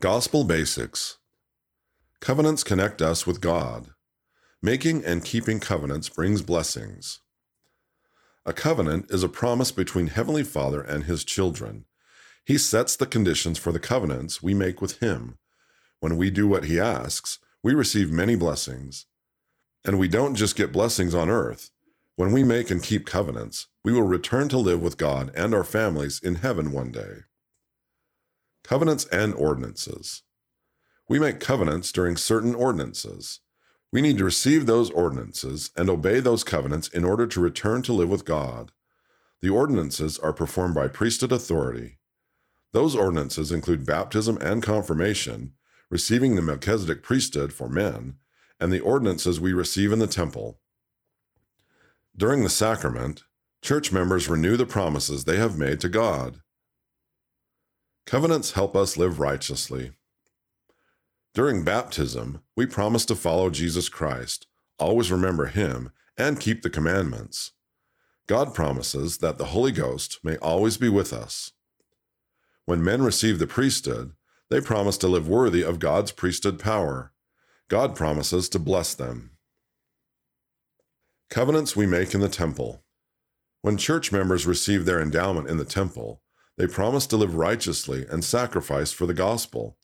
Gospel Basics Covenants connect us with God. Making and keeping covenants brings blessings. A covenant is a promise between Heavenly Father and His children. He sets the conditions for the covenants we make with Him. When we do what He asks, we receive many blessings. And we don't just get blessings on earth. When we make and keep covenants, we will return to live with God and our families in heaven one day. Covenants and ordinances. We make covenants during certain ordinances. We need to receive those ordinances and obey those covenants in order to return to live with God. The ordinances are performed by priesthood authority. Those ordinances include baptism and confirmation, receiving the Melchizedek priesthood for men, and the ordinances we receive in the temple. During the sacrament, church members renew the promises they have made to God. Covenants help us live righteously. During baptism, we promise to follow Jesus Christ, always remember Him, and keep the commandments. God promises that the Holy Ghost may always be with us. When men receive the priesthood, they promise to live worthy of God's priesthood power. God promises to bless them. Covenants we make in the temple. When church members receive their endowment in the temple, they promise to live righteously and sacrifice for the gospel.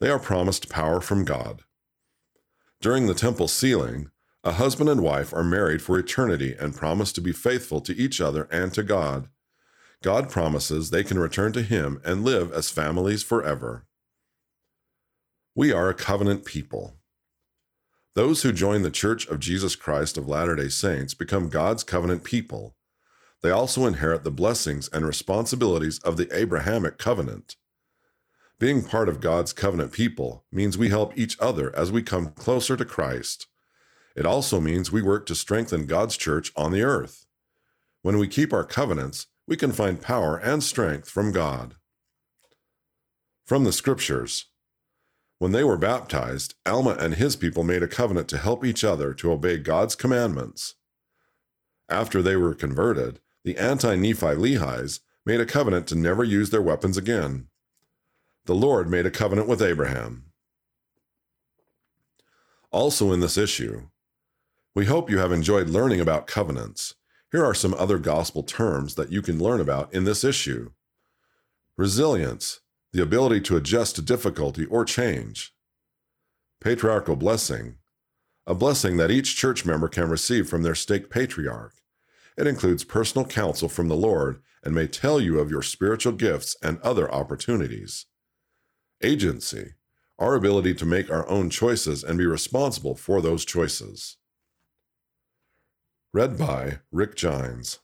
They are promised power from God. During the temple sealing, a husband and wife are married for eternity and promise to be faithful to each other and to God. God promises they can return to Him and live as families forever. We are a covenant people. Those who join the Church of Jesus Christ of Latter day Saints become God's covenant people they also inherit the blessings and responsibilities of the Abrahamic covenant. Being part of God's covenant people means we help each other as we come closer to Christ. It also means we work to strengthen God's church on the earth. When we keep our covenants, we can find power and strength from God. From the Scriptures When they were baptized, Alma and his people made a covenant to help each other to obey God's commandments. After they were converted, the anti Nephi Lehies made a covenant to never use their weapons again. The Lord made a covenant with Abraham. Also, in this issue, we hope you have enjoyed learning about covenants. Here are some other gospel terms that you can learn about in this issue resilience, the ability to adjust to difficulty or change, patriarchal blessing, a blessing that each church member can receive from their stake patriarch. It includes personal counsel from the Lord and may tell you of your spiritual gifts and other opportunities. Agency, our ability to make our own choices and be responsible for those choices. Read by Rick Gines.